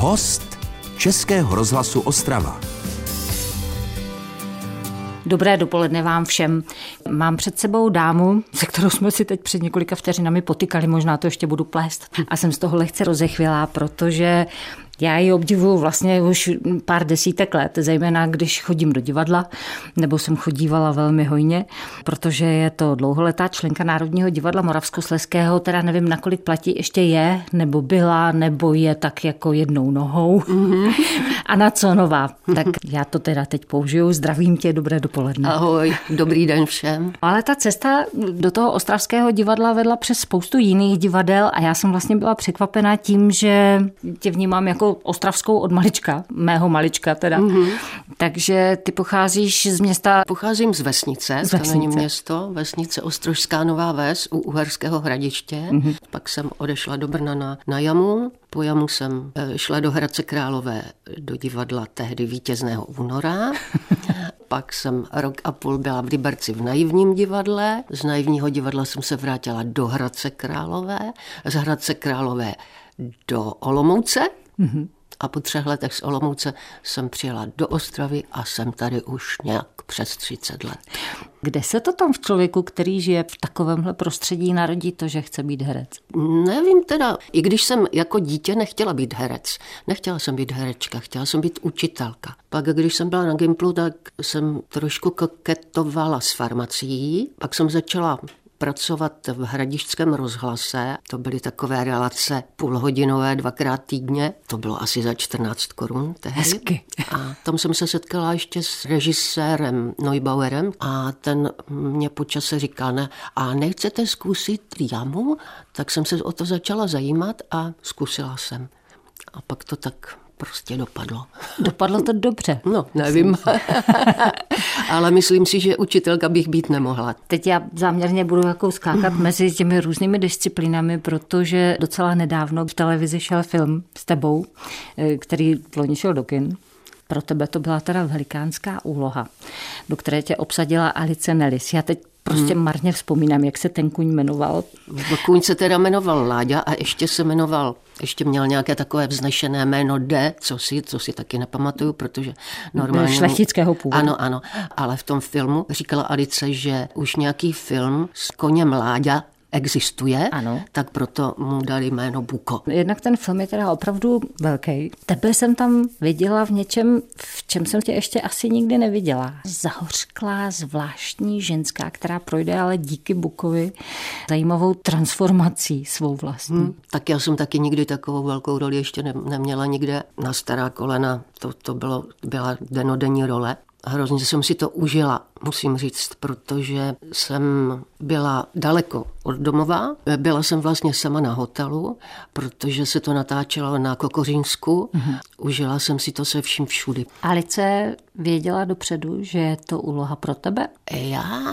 Host Českého rozhlasu Ostrava. Dobré dopoledne vám všem. Mám před sebou dámu, se kterou jsme si teď před několika vteřinami potykali, možná to ještě budu plést. A jsem z toho lehce rozechvělá, protože já ji obdivuju vlastně už pár desítek let, zejména když chodím do divadla, nebo jsem chodívala velmi hojně, protože je to dlouholetá členka Národního divadla Moravskosleského, teda nevím, nakolik platí, ještě je, nebo byla, nebo je tak jako jednou nohou. Mm-hmm. Anna Conová. Tak já to teda teď použiju. Zdravím tě, dobré dopoledne. Ahoj, dobrý den všem. Ale ta cesta do toho ostravského divadla vedla přes spoustu jiných divadel a já jsem vlastně byla překvapena tím, že tě vnímám jako ostravskou od malička, mého malička teda. Mm-hmm. Takže ty pocházíš z města... Pocházím z vesnice, z vesnice. to není město, vesnice Ostrožská Nová Ves u Uherského hradiště. Mm-hmm. Pak jsem odešla do Brna na, na Jamu, po Jamu jsem eh, šla do Hradce Králové do divadla tehdy vítězného února. Pak jsem rok a půl byla v Liberci v naivním divadle. Z naivního divadla jsem se vrátila do Hradce Králové. Z Hradce Králové do Olomouce, Mm-hmm. A po třech letech z Olomouce jsem přijela do Ostravy a jsem tady už nějak přes 30 let. Kde se to tam v člověku, který žije v takovémhle prostředí, narodí to, že chce být herec? Nevím teda. I když jsem jako dítě nechtěla být herec. Nechtěla jsem být herečka, chtěla jsem být učitelka. Pak, když jsem byla na Gimplu, tak jsem trošku koketovala s farmací. Pak jsem začala pracovat v hradišťském rozhlase. To byly takové relace půlhodinové dvakrát týdně. To bylo asi za 14 korun tehdy. Hezky. A tam jsem se setkala ještě s režisérem Neubauerem a ten mě počase říkal, ne, a nechcete zkusit jamu? Tak jsem se o to začala zajímat a zkusila jsem. A pak to tak prostě dopadlo. Dopadlo to dobře. No, nevím. Ale myslím si, že učitelka bych být nemohla. Teď já záměrně budu jako skákat mezi těmi různými disciplínami, protože docela nedávno v televizi šel film s tebou, eh, který loni šel do kin. Pro tebe to byla teda velikánská úloha, do které tě obsadila Alice Nellis. Já teď prostě hmm. marně vzpomínám, jak se ten kuň jmenoval. Kuň se teda jmenoval Láďa a ještě se jmenoval, ještě měl nějaké takové vznešené jméno D, co si, co si taky nepamatuju, protože normálně... Šlechtického původu. Ano, ano, ale v tom filmu říkala Alice, že už nějaký film s koněm Láďa existuje, ano. tak proto mu dali jméno Buko. Jednak ten film je teda opravdu velký. Tebe jsem tam viděla v něčem, v čem jsem tě ještě asi nikdy neviděla. Zahořklá, zvláštní ženská, která projde ale díky Bukovi zajímavou transformací svou vlastní. Hmm, tak já jsem taky nikdy takovou velkou roli ještě ne, neměla nikde. Na stará kolena to, to bylo, byla denodenní role. Hrozně jsem si to užila, musím říct, protože jsem byla daleko od domova. Byla jsem vlastně sama na hotelu, protože se to natáčelo na Kokořínsku. Mm-hmm. Užila jsem si to se vším všudy. Alice věděla dopředu, že je to úloha pro tebe? Já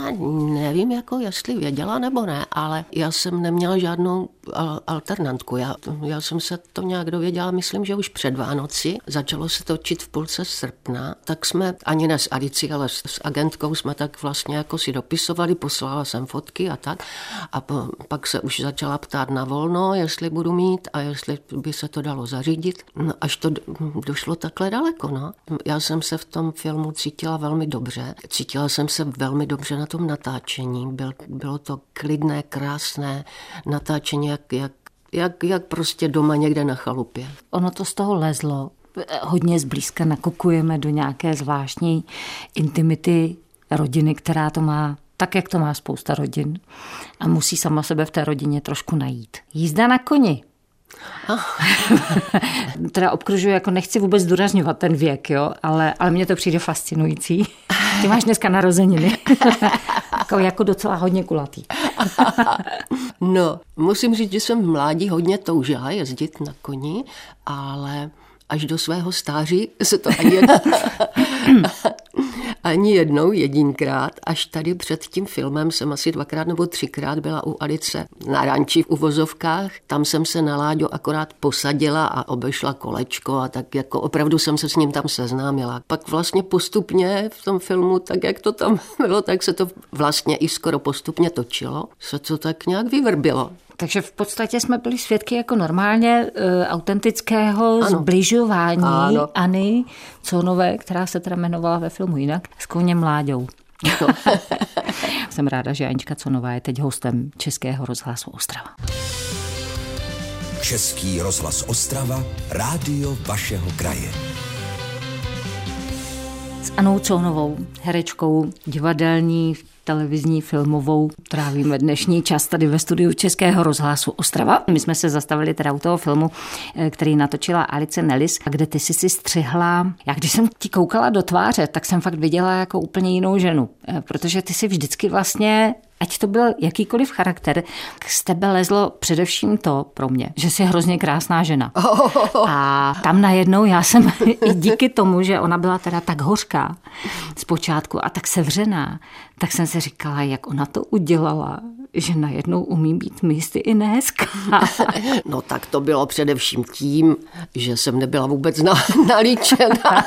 nevím, jako jestli věděla nebo ne, ale já jsem neměla žádnou alternantku. Já, já jsem se to nějak dověděla, myslím, že už před Vánoci. Začalo se točit v půlce srpna, tak jsme ani ne s Alicí, ale s, s agentkou jsme tak vlastně jako si dopisovali, poslala jsem fotky a tak. A po, pak se už začala ptát na volno, jestli budu mít a jestli by se to dalo zařídit. No, až to došlo takhle daleko. No. Já jsem se v tom filmu cítila velmi dobře. Cítila jsem se velmi dobře na tom natáčení. Byl, bylo to klidné, krásné natáčení, jak, jak, jak, jak prostě doma někde na chalupě. Ono to z toho lezlo. Hodně zblízka nakukujeme do nějaké zvláštní intimity rodiny, která to má tak, jak to má spousta rodin. A musí sama sebe v té rodině trošku najít. Jízda na koni. teda obkružuji, jako nechci vůbec zdůrazňovat ten věk, jo, ale, ale mně to přijde fascinující. Ty máš dneska narozeniny. jako, jako docela hodně kulatý. no, musím říct, že jsem v mládí hodně toužila jezdit na koni, ale až do svého stáří se to ani, ani jednou, jedinkrát, až tady před tím filmem jsem asi dvakrát nebo třikrát byla u Alice na ranči v uvozovkách. Tam jsem se na Láďo akorát posadila a obešla kolečko a tak jako opravdu jsem se s ním tam seznámila. Pak vlastně postupně v tom filmu, tak jak to tam bylo, tak se to vlastně i skoro postupně točilo, se to tak nějak vyvrbilo. Takže v podstatě jsme byli svědky jako normálně uh, autentického ano. zbližování ano.Any Conové, která se teda jmenovala ve filmu jinak, s koněm Mláďou. Jsem ráda, že Anička Conová je teď hostem Českého rozhlasu Ostrava. Český rozhlas Ostrava, rádio vašeho kraje. S Anou Conovou, herečkou, divadelní, televizní, filmovou. Trávíme dnešní čas tady ve studiu Českého rozhlasu Ostrava. My jsme se zastavili teda u toho filmu, eh, který natočila Alice Nellis, kde ty jsi si střihla. Já když jsem ti koukala do tváře, tak jsem fakt viděla jako úplně jinou ženu, eh, protože ty si vždycky vlastně ať to byl jakýkoliv charakter, z tebe lezlo především to pro mě, že jsi hrozně krásná žena. A tam najednou já jsem i díky tomu, že ona byla teda tak hořká zpočátku a tak sevřená, tak jsem si říkala, jak ona to udělala, že najednou umí být místy i nehezká. No tak to bylo především tím, že jsem nebyla vůbec na, nalíčena.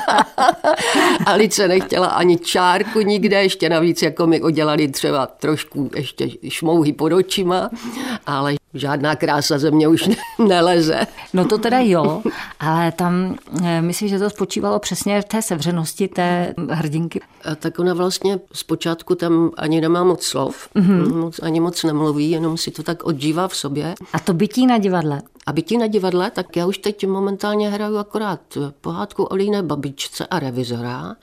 Alice nechtěla ani čárku nikde, ještě navíc jako mi udělali třeba trošku ještě šmouhy pod očima, ale žádná krása ze mě už neleze. No to teda jo, ale tam eh, myslím, že to spočívalo přesně v té sevřenosti té hrdinky. A tak ona vlastně zpočátku tam ani nemá moc slov, mm-hmm. moc, ani moc nemluví, jenom si to tak odžívá v sobě. A to bytí na divadle? A bytí na divadle, tak já už teď momentálně hraju akorát pohádku o líné babičce a revizora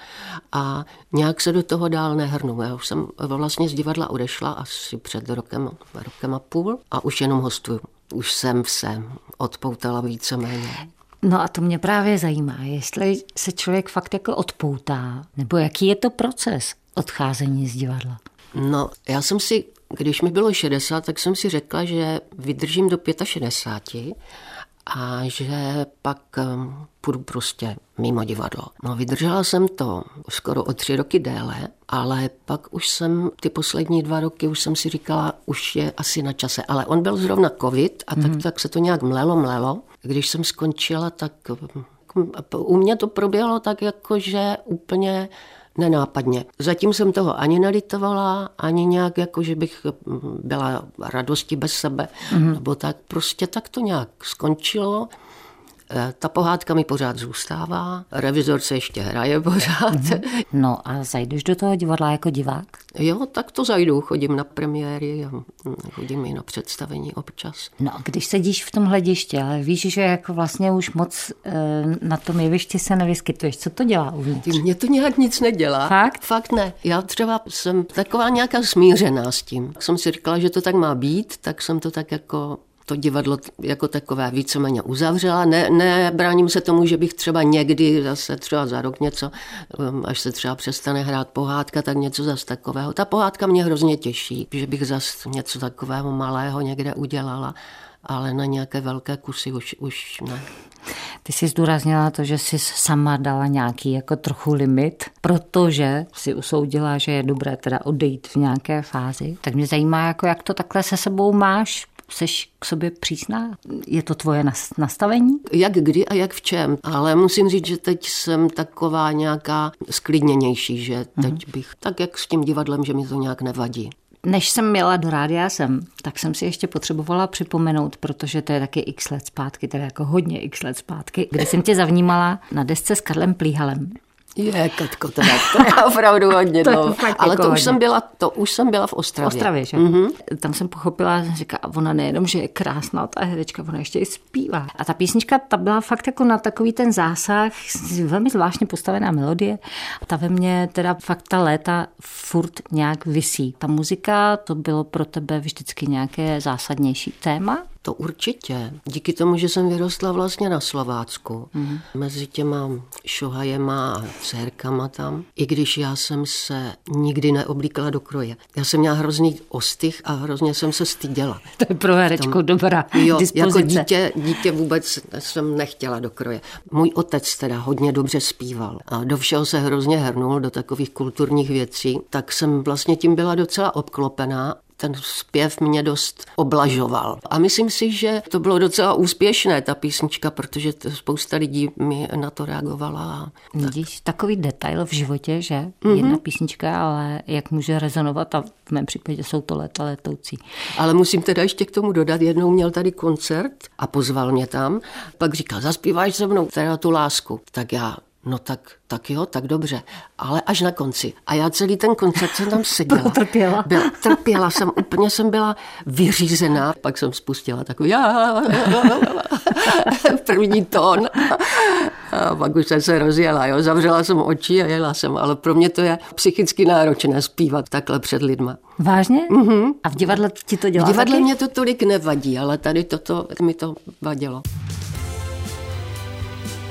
a nějak se do toho dál nehrnu. Já už jsem vlastně z divadla odešla asi před rokem, rokem a půl a už jenom hostuju. Už jsem se odpoutala víceméně. No a to mě právě zajímá, jestli se člověk fakt jako odpoutá, nebo jaký je to proces odcházení z divadla? No, já jsem si když mi bylo 60, tak jsem si řekla, že vydržím do 65 a že pak um, půjdu prostě mimo divadlo. No vydržela jsem to skoro o tři roky déle, ale pak už jsem ty poslední dva roky už jsem si říkala, už je asi na čase. Ale on byl zrovna covid a tak, mm-hmm. tak se to nějak mlelo, mlelo. Když jsem skončila, tak um, u mě to proběhlo tak jako, že úplně nenápadně. Zatím jsem toho ani nelitovala, ani nějak jako, že bych byla radosti bez sebe, mm-hmm. nebo tak. Prostě tak to nějak skončilo. Eh, ta pohádka mi pořád zůstává, revizor se ještě hraje pořád. Mm-hmm. No a zajdeš do toho divadla jako divák? Jo, tak to zajdu, chodím na premiéry a hm, chodím i na představení občas. No a když sedíš v tom hledišti, ale víš, že jako vlastně už moc e, na tom jevišti se nevyskytuješ, co to dělá uvnitř? Mně to nějak nic nedělá. Fakt? Fakt ne. Já třeba jsem taková nějaká smířená s tím. Jsem si říkala, že to tak má být, tak jsem to tak jako to divadlo jako takové víceméně uzavřela. Ne, nebráním se tomu, že bych třeba někdy zase třeba za rok něco, um, až se třeba přestane hrát pohádka, tak něco zase takového. Ta pohádka mě hrozně těší, že bych zase něco takového malého někde udělala, ale na nějaké velké kusy už, už ne. Ty jsi zdůraznila to, že jsi sama dala nějaký jako trochu limit, protože si usoudila, že je dobré teda odejít v nějaké fázi. Tak mě zajímá, jako jak to takhle se sebou máš, Seš k sobě přísná? Je to tvoje nastavení? Jak kdy a jak v čem. Ale musím říct, že teď jsem taková nějaká sklidněnější, že teď mm-hmm. bych, tak jak s tím divadlem, že mi to nějak nevadí. Než jsem měla do rádia sem, tak jsem si ještě potřebovala připomenout, protože to je taky x let zpátky, teda jako hodně x let zpátky, kdy jsem tě zavnímala na desce s Karlem Plíhalem. Je, Katko, teda, to je opravdu hodně to dlouho. Ale jako to už, jsem byla, to už jsem byla v Ostravě. Ostravě, že? Mm-hmm. Tam jsem pochopila, říká, ona nejenom, že je krásná ta herečka, ona ještě i zpívá. A ta písnička, ta byla fakt jako na takový ten zásah, velmi zvláštně postavená melodie. A ta ve mně teda fakt ta léta furt nějak visí. Ta muzika, to bylo pro tebe vždycky nějaké zásadnější téma? To určitě. Díky tomu, že jsem vyrostla vlastně na Slovácku, mm. mezi těma šohajema a dcerkama tam, i když já jsem se nikdy neoblíkala do kroje. Já jsem měla hrozný ostych a hrozně jsem se styděla. To je pro herečku Tam, dobrá Jo, dispozice. jako dítě, dítě vůbec jsem nechtěla do kroje. Můj otec teda hodně dobře zpíval a do všeho se hrozně hrnul, do takových kulturních věcí, tak jsem vlastně tím byla docela obklopená ten zpěv mě dost oblažoval. A myslím si, že to bylo docela úspěšné, ta písnička, protože spousta lidí mi na to reagovala. Vidíš, takový detail v životě, že mm-hmm. jedna písnička, ale jak může rezonovat a v mém případě jsou to léta letoucí. Ale musím teda ještě k tomu dodat, jednou měl tady koncert a pozval mě tam, pak říkal, zaspíváš se mnou teda tu lásku. Tak já No tak, tak jo, tak dobře. Ale až na konci. A já celý ten koncert jsem tam seděla. trpěla. Byla, trpěla jsem, úplně jsem byla vyřízená. Pak jsem spustila takový první tón. A pak už jsem se rozjela, jo. Zavřela jsem oči a jela jsem. Ale pro mě to je psychicky náročné zpívat takhle před lidma. Vážně? Mm-hmm. A v divadle ti to dělá V divadle taky? mě to tolik nevadí, ale tady toto mi to vadilo.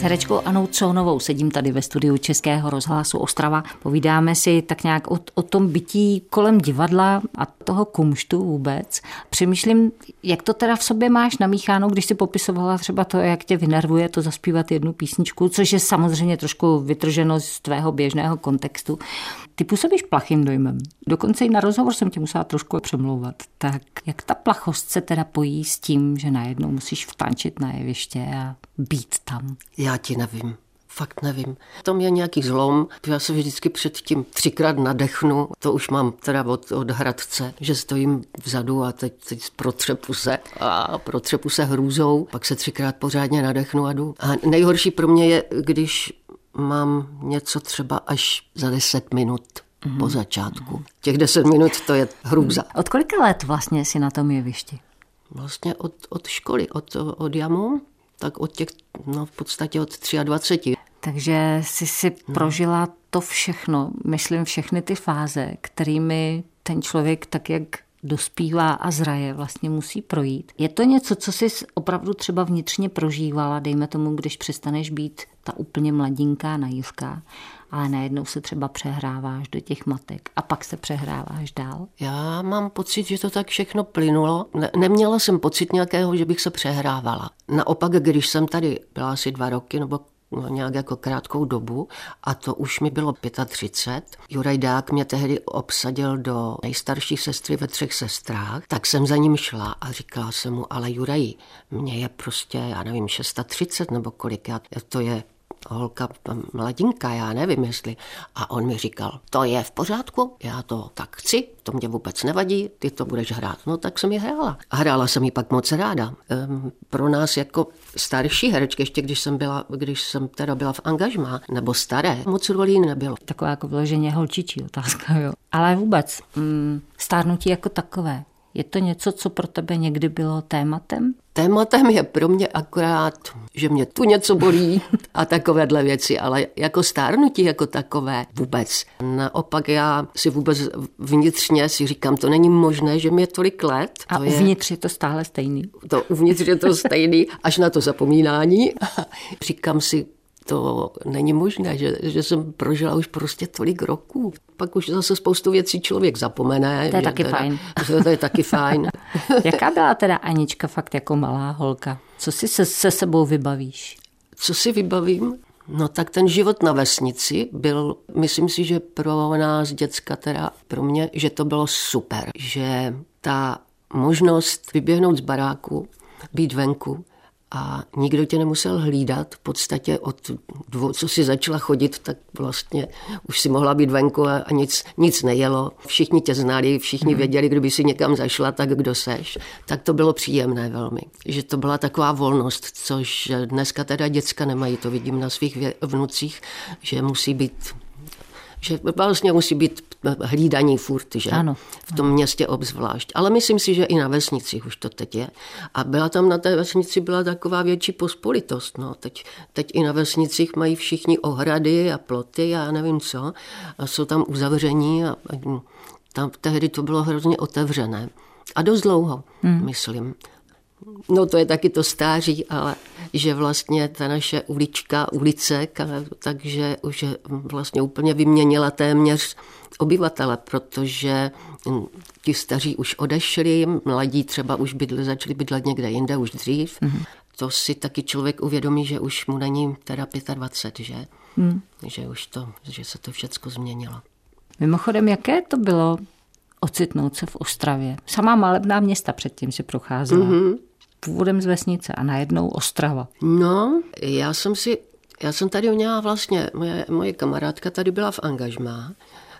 S herečkou Anou Counovou sedím tady ve studiu Českého rozhlasu Ostrava. Povídáme si tak nějak o, o tom bytí kolem divadla a toho kumštu vůbec. Přemýšlím, jak to teda v sobě máš namícháno, když si popisovala třeba to, jak tě vynervuje to zaspívat jednu písničku, což je samozřejmě trošku vytrženo z tvého běžného kontextu. Ty působíš plachým dojmem. Dokonce i na rozhovor jsem tě musela trošku přemlouvat. Tak jak ta plachost se teda pojí s tím, že najednou musíš vtančit na jeviště a být tam? Já ti nevím. Fakt nevím. Tam je nějaký zlom. Já se vždycky předtím třikrát nadechnu. To už mám teda od, od Hradce, že stojím vzadu a teď, teď protřepu se a protřepu se hrůzou. Pak se třikrát pořádně nadechnu a jdu. A nejhorší pro mě je, když mám něco třeba až za 10 minut mm-hmm. po začátku. Těch 10 minut to je hrůza. Od kolika let vlastně si na tom jevišti? Vlastně od, od školy, od, od jamu, tak od těch, no v podstatě od 23. Takže jsi si prožila to všechno, myslím všechny ty fáze, kterými ten člověk tak, jak dospívá a zraje, vlastně musí projít. Je to něco, co jsi opravdu třeba vnitřně prožívala, dejme tomu, když přestaneš být ta úplně mladinká naivka, ale najednou se třeba přehráváš do těch matek a pak se přehráváš dál? Já mám pocit, že to tak všechno plynulo. Ne- neměla jsem pocit nějakého, že bych se přehrávala. Naopak, když jsem tady byla asi dva roky nebo no, nějak jako krátkou dobu a to už mi bylo 35. Juraj Dák mě tehdy obsadil do nejstarší sestry ve třech sestrách, tak jsem za ním šla a říkala jsem mu, ale Juraj, mě je prostě, já nevím, 630 nebo kolik, já, to je holka mladinka, já nevím jestli. A on mi říkal, to je v pořádku, já to tak chci, to mě vůbec nevadí, ty to budeš hrát. No tak jsem ji hrála. A hrála jsem ji pak moc ráda. Ehm, pro nás jako starší herečky, ještě když jsem byla, když jsem teda byla v angažmá, nebo staré, moc rolí nebylo. Taková jako vyloženě holčičí otázka, jo. Ale vůbec, mm, stárnutí jako takové, je to něco, co pro tebe někdy bylo tématem? Tématem je pro mě akorát, že mě tu něco bolí a takovéhle věci, ale jako stárnutí jako takové vůbec. Naopak já si vůbec vnitřně si říkám, to není možné, že mi je tolik let. A to uvnitř je, je to stále stejný. To uvnitř je to stejný, až na to zapomínání. říkám si, to není možné, že, že jsem prožila už prostě tolik roků. Pak už zase spoustu věcí člověk zapomene. To je taky teda, fajn. To je taky fajn. Jaká byla teda Anička fakt jako malá holka? Co si se, se sebou vybavíš? Co si vybavím? No tak ten život na vesnici byl, myslím si, že pro nás děcka, teda pro mě, že to bylo super. Že ta možnost vyběhnout z baráku, být venku, a nikdo tě nemusel hlídat. V podstatě od dvou, co si začala chodit, tak vlastně už si mohla být venku a, a nic, nic nejelo. Všichni tě znali, všichni věděli, kdyby si někam zašla, tak kdo seš. Tak to bylo příjemné velmi. Že to byla taková volnost, což dneska teda děcka nemají. To vidím na svých vnucích, že musí být že vlastně musí být hlídaní furt, že? Ano. V tom městě obzvlášť. Ale myslím si, že i na vesnici už to teď je. A byla tam na té vesnici byla taková větší pospolitost. No. Teď, teď i na vesnicích mají všichni ohrady a ploty a já nevím co. A jsou tam uzavření a, a tam tehdy to bylo hrozně otevřené. A dost dlouho, hmm. myslím. No to je taky to stáří, ale že vlastně ta naše ulička, ulice, takže už vlastně úplně vyměnila téměř obyvatele, protože ti staří už odešli, mladí třeba už bydli, začali bydlet někde jinde už dřív. Mm-hmm. To si taky člověk uvědomí, že už mu není teda 25, že? Hmm. Že už to, že se to všechno změnilo. Mimochodem, jaké to bylo ocitnout se v Ostravě? Samá malebná města předtím si procházela. Mm-hmm. Původem z vesnice a najednou Ostrava. No, já jsem si, já jsem tady měla vlastně, moje, moje kamarádka tady byla v angažmá,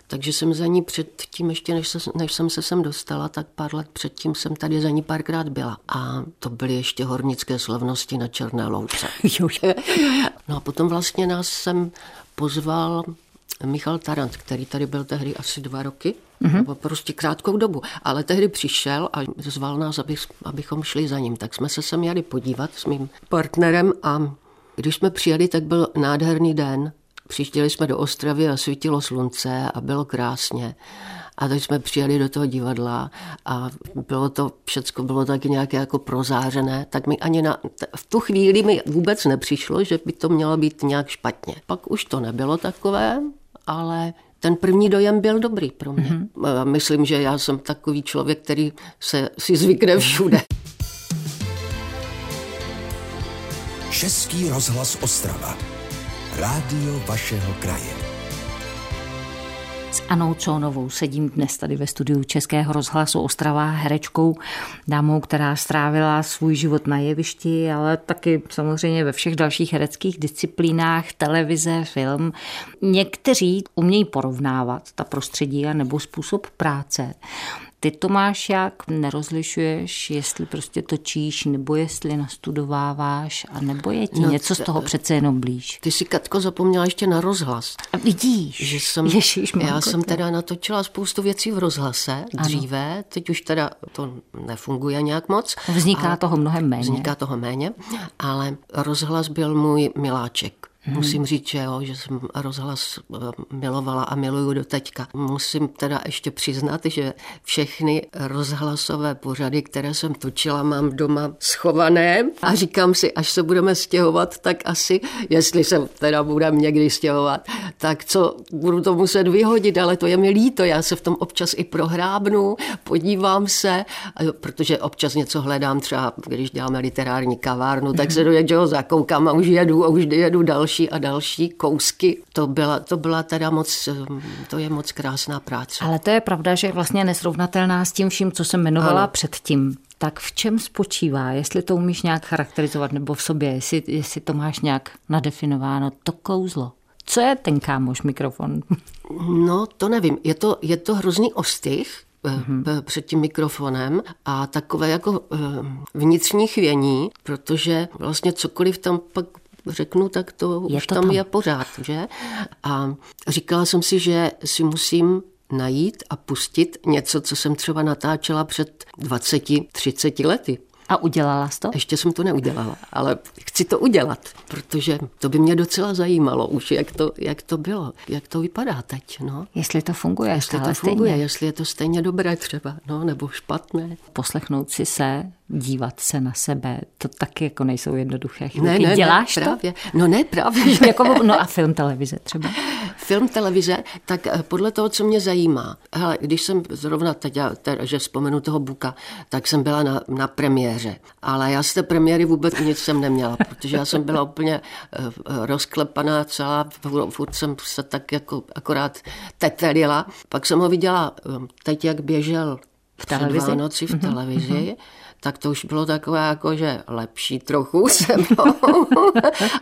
takže jsem za ní předtím, ještě než, se, než jsem se sem dostala, tak pár let předtím jsem tady za ní párkrát byla. A to byly ještě hornické slavnosti na Černé louce. no a potom vlastně nás sem pozval Michal Tarant, který tady byl tehdy asi dva roky, mm-hmm. nebo prostě krátkou dobu, ale tehdy přišel a zval nás, aby, abychom šli za ním. Tak jsme se sem jeli podívat s mým partnerem a když jsme přijeli, tak byl nádherný den. Přištěli jsme do Ostravy a svítilo slunce a bylo krásně. A teď jsme přijeli do toho divadla a bylo to, všecko bylo taky nějaké jako prozářené, tak mi ani na, v tu chvíli mi vůbec nepřišlo, že by to mělo být nějak špatně. Pak už to nebylo takové, ale ten první dojem byl dobrý pro mě. Mm-hmm. Myslím, že já jsem takový člověk, který se si zvykne všude. Český rozhlas Ostrava. Rádio vašeho kraje. S Anou Cónovou sedím dnes tady ve studiu Českého rozhlasu Ostrava herečkou, dámou, která strávila svůj život na jevišti, ale taky samozřejmě ve všech dalších hereckých disciplínách, televize, film. Někteří umějí porovnávat ta prostředí a nebo způsob práce. Ty to máš jak? Nerozlišuješ, jestli prostě točíš, nebo jestli nastudováváš, a nebo je ti no, něco z toho přece jenom blíž? Ty si, Katko, zapomněla ještě na rozhlas. A vidíš, že jsem, Ježíš, já jsem teda natočila spoustu věcí v rozhlase dříve, ano. teď už teda to nefunguje nějak moc. Vzniká toho mnohem méně. Vzniká toho méně, ale rozhlas byl můj miláček. Hmm. Musím říct, že, jo, že jsem rozhlas eh, milovala a miluju do teďka. Musím teda ještě přiznat, že všechny rozhlasové pořady, které jsem točila, mám doma schované a říkám si, až se budeme stěhovat, tak asi, jestli se teda budeme někdy stěhovat, tak co, budu to muset vyhodit, ale to je mi líto, já se v tom občas i prohrábnu, podívám se, protože občas něco hledám, třeba když děláme literární kavárnu, tak se do něčeho zakoukám a už jedu a už jedu další další a další kousky. To byla, to byla teda moc, to je moc krásná práce. Ale to je pravda, že je vlastně nesrovnatelná s tím vším, co jsem jmenovala ano. předtím. Tak v čem spočívá, jestli to umíš nějak charakterizovat nebo v sobě, jestli, jestli to máš nějak nadefinováno, to kouzlo? Co je ten kámoš mikrofon? No, to nevím. Je to, je to hrozný ostych, mm-hmm. před tím mikrofonem a takové jako eh, vnitřní chvění, protože vlastně cokoliv tam pak řeknu, tak to je už to tam, tam je pořád, že? A říkala jsem si, že si musím najít a pustit něco, co jsem třeba natáčela před 20, 30 lety. A udělala jsi to? Ještě jsem to neudělala, ale chci to udělat, protože to by mě docela zajímalo už, jak to, jak to bylo, jak to vypadá teď. No. Jestli to funguje Jestli to funguje, stejně. jestli je to stejně dobré třeba, no, nebo špatné. Poslechnout si se, dívat se na sebe, to taky jako nejsou jednoduché chvíli. Ne, ne, Děláš ne, to? Právě. No ne, právě. jako, no a film, televize třeba? Film, televize, tak eh, podle toho, co mě zajímá. Hele, když jsem zrovna teď, teda, že vzpomenu toho Buka, tak jsem byla na, na premiéře. Ale já z té premiéry vůbec nic jsem neměla, protože já jsem byla úplně uh, rozklepaná celá, furt jsem se tak jako akorát tetelila. Pak jsem ho viděla eh, teď, jak běžel v televizi? Vánoci v televizi. Mm-hmm tak to už bylo takové jako, že lepší trochu se.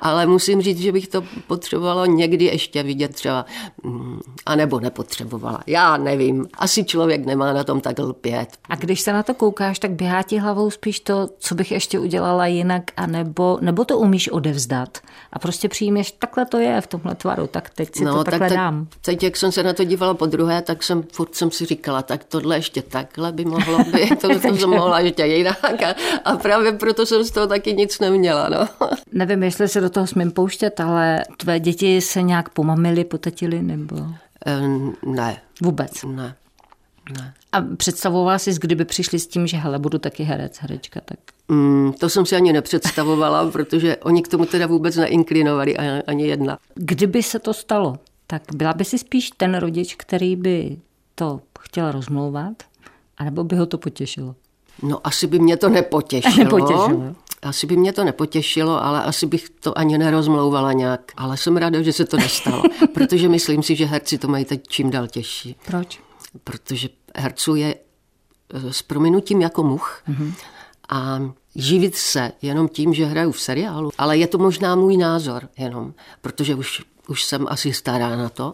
Ale musím říct, že bych to potřebovala někdy ještě vidět třeba, mm, anebo nepotřebovala. Já nevím. Asi člověk nemá na tom tak lpět. A když se na to koukáš, tak běhá ti hlavou spíš to, co bych ještě udělala jinak, anebo, nebo to umíš odevzdat a prostě přijmeš, takhle to je v tomhle tvaru, tak teď si no, to takhle tak dám. Teď, teď, jak jsem se na to dívala po druhé, tak jsem furt jsem si říkala, tak tohle ještě takhle by mohlo být, to, to jsem mohla ještě jinak jinak a, a právě proto jsem z toho taky nic neměla. No. Nevím, jestli se do toho smím pouštět, ale tvé děti se nějak pomamily, potetily nebo? Um, ne. Vůbec? Ne. Ne. A představovala jsi, kdyby přišli s tím, že hele, budu taky herec, herečka, tak... Mm, to jsem si ani nepředstavovala, protože oni k tomu teda vůbec neinklinovali, ani jedna. Kdyby se to stalo, tak byla by si spíš ten rodič, který by to chtěl rozmlouvat, anebo by ho to potěšilo? No asi by mě to nepotěšilo. nepotěšilo. Asi by mě to nepotěšilo, ale asi bych to ani nerozmlouvala nějak. Ale jsem ráda, že se to nestalo, protože myslím si, že herci to mají teď čím dál těžší. Proč? Protože herců je eh, s prominutím jako much. Mm-hmm. A živit se jenom tím, že hraju v seriálu. Ale je to možná můj názor jenom, protože už už jsem asi stará na to,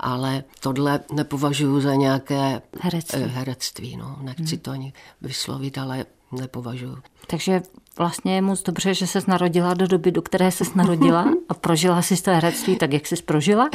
ale tohle nepovažuji za nějaké herectví. Eh, herectví no. Nechci hmm. to ani vyslovit, ale nepovažuji. Takže vlastně je moc dobře, že se narodila do doby, do které se narodila a prožila si to herectví tak, jak jsi prožila?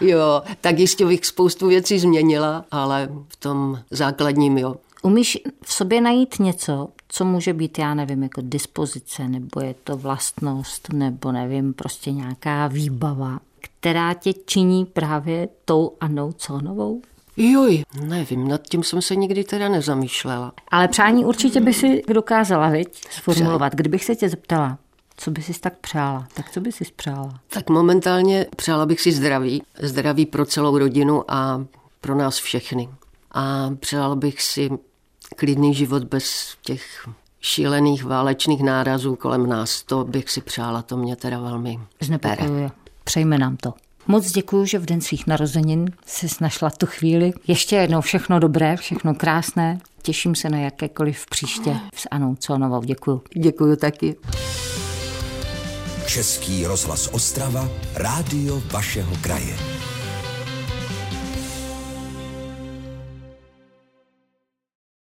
Jo, tak jistě bych spoustu věcí změnila, ale v tom základním jo. Umíš v sobě najít něco, co může být, já nevím, jako dispozice, nebo je to vlastnost, nebo nevím, prostě nějaká výbava, která tě činí právě tou Annou Conovou? Joj, nevím, nad tím jsem se nikdy teda nezamýšlela. Ale přání určitě by si dokázala, viď, sformulovat. Kdybych se tě zeptala, co by si tak přála? Tak co by si přála? Tak momentálně přála bych si zdraví. Zdraví pro celou rodinu a pro nás všechny. A přála bych si klidný život bez těch šílených válečných nárazů kolem nás. To bych si přála, to mě teda velmi Znepokojuje. Přejme nám to. Moc děkuji, že v den svých narozenin jsi našla tu chvíli. Ještě jednou všechno dobré, všechno krásné. Těším se na jakékoliv příště s Anou Conovou. Děkuji. Děkuji taky. Český rozhlas Ostrava, rádio vašeho kraje.